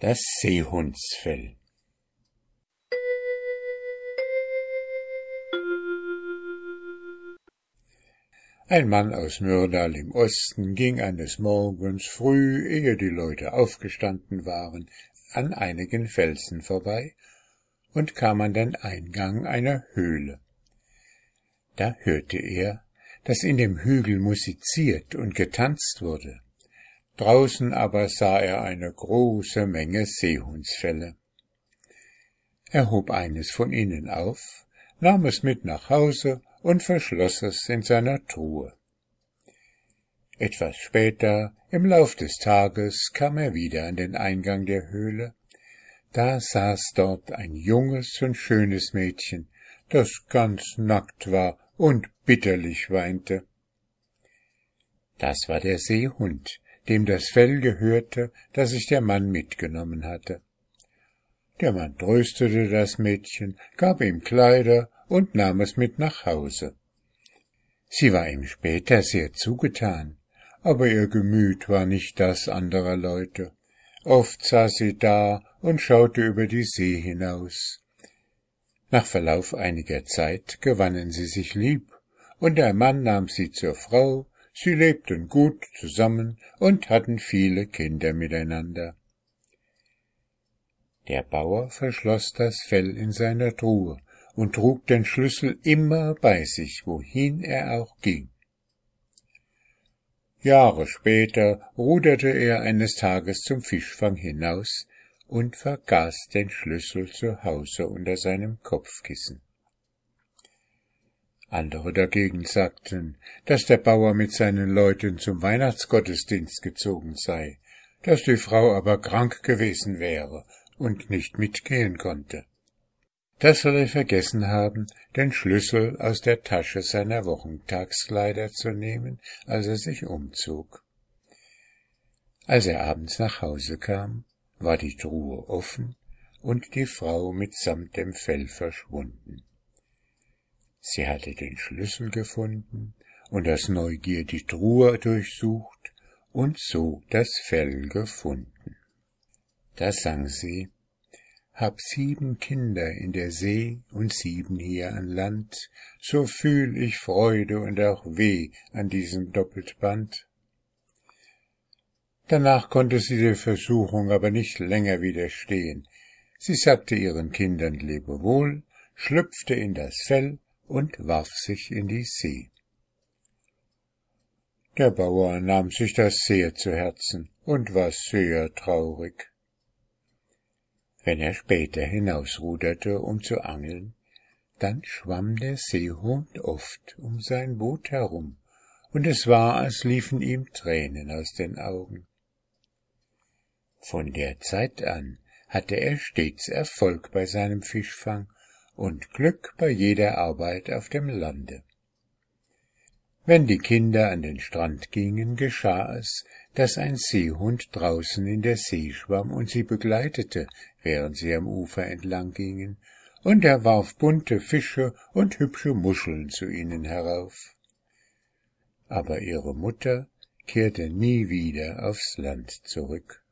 Das Seehundsfell Ein Mann aus Myrdal im Osten ging eines Morgens früh, ehe die Leute aufgestanden waren, an einigen Felsen vorbei und kam an den Eingang einer Höhle. Da hörte er, dass in dem Hügel musiziert und getanzt wurde. Draußen aber sah er eine große Menge Seehundsfelle. Er hob eines von ihnen auf, nahm es mit nach Hause und verschloss es in seiner Truhe. Etwas später, im Lauf des Tages, kam er wieder an den Eingang der Höhle. Da saß dort ein junges und schönes Mädchen, das ganz nackt war und bitterlich weinte. Das war der Seehund, dem das Fell gehörte, das sich der Mann mitgenommen hatte. Der Mann tröstete das Mädchen, gab ihm Kleider und nahm es mit nach Hause. Sie war ihm später sehr zugetan, aber ihr Gemüt war nicht das anderer Leute. Oft saß sie da und schaute über die See hinaus. Nach Verlauf einiger Zeit gewannen sie sich lieb, und der Mann nahm sie zur Frau Sie lebten gut zusammen und hatten viele Kinder miteinander. Der Bauer verschloss das Fell in seiner Truhe und trug den Schlüssel immer bei sich, wohin er auch ging. Jahre später ruderte er eines Tages zum Fischfang hinaus und vergaß den Schlüssel zu Hause unter seinem Kopfkissen. Andere dagegen sagten, dass der Bauer mit seinen Leuten zum Weihnachtsgottesdienst gezogen sei, dass die Frau aber krank gewesen wäre und nicht mitgehen konnte. Das soll er vergessen haben, den Schlüssel aus der Tasche seiner Wochentagskleider zu nehmen, als er sich umzog. Als er abends nach Hause kam, war die Truhe offen und die Frau mitsamt dem Fell verschwunden. Sie hatte den Schlüssel gefunden und aus Neugier die Truhe durchsucht und so das Fell gefunden. Da sang sie, Hab sieben Kinder in der See und sieben hier an Land, so fühl ich Freude und auch Weh an diesem Doppeltband. Danach konnte sie der Versuchung aber nicht länger widerstehen. Sie sagte ihren Kindern Lebewohl, schlüpfte in das Fell und warf sich in die See. Der Bauer nahm sich das sehr zu Herzen und war sehr traurig. Wenn er später hinausruderte, um zu angeln, dann schwamm der Seehund oft um sein Boot herum, und es war, als liefen ihm Tränen aus den Augen. Von der Zeit an hatte er stets Erfolg bei seinem Fischfang und Glück bei jeder Arbeit auf dem Lande. Wenn die Kinder an den Strand gingen, geschah es, dass ein Seehund draußen in der See schwamm und sie begleitete, während sie am Ufer entlang gingen, und er warf bunte Fische und hübsche Muscheln zu ihnen herauf. Aber ihre Mutter kehrte nie wieder aufs Land zurück.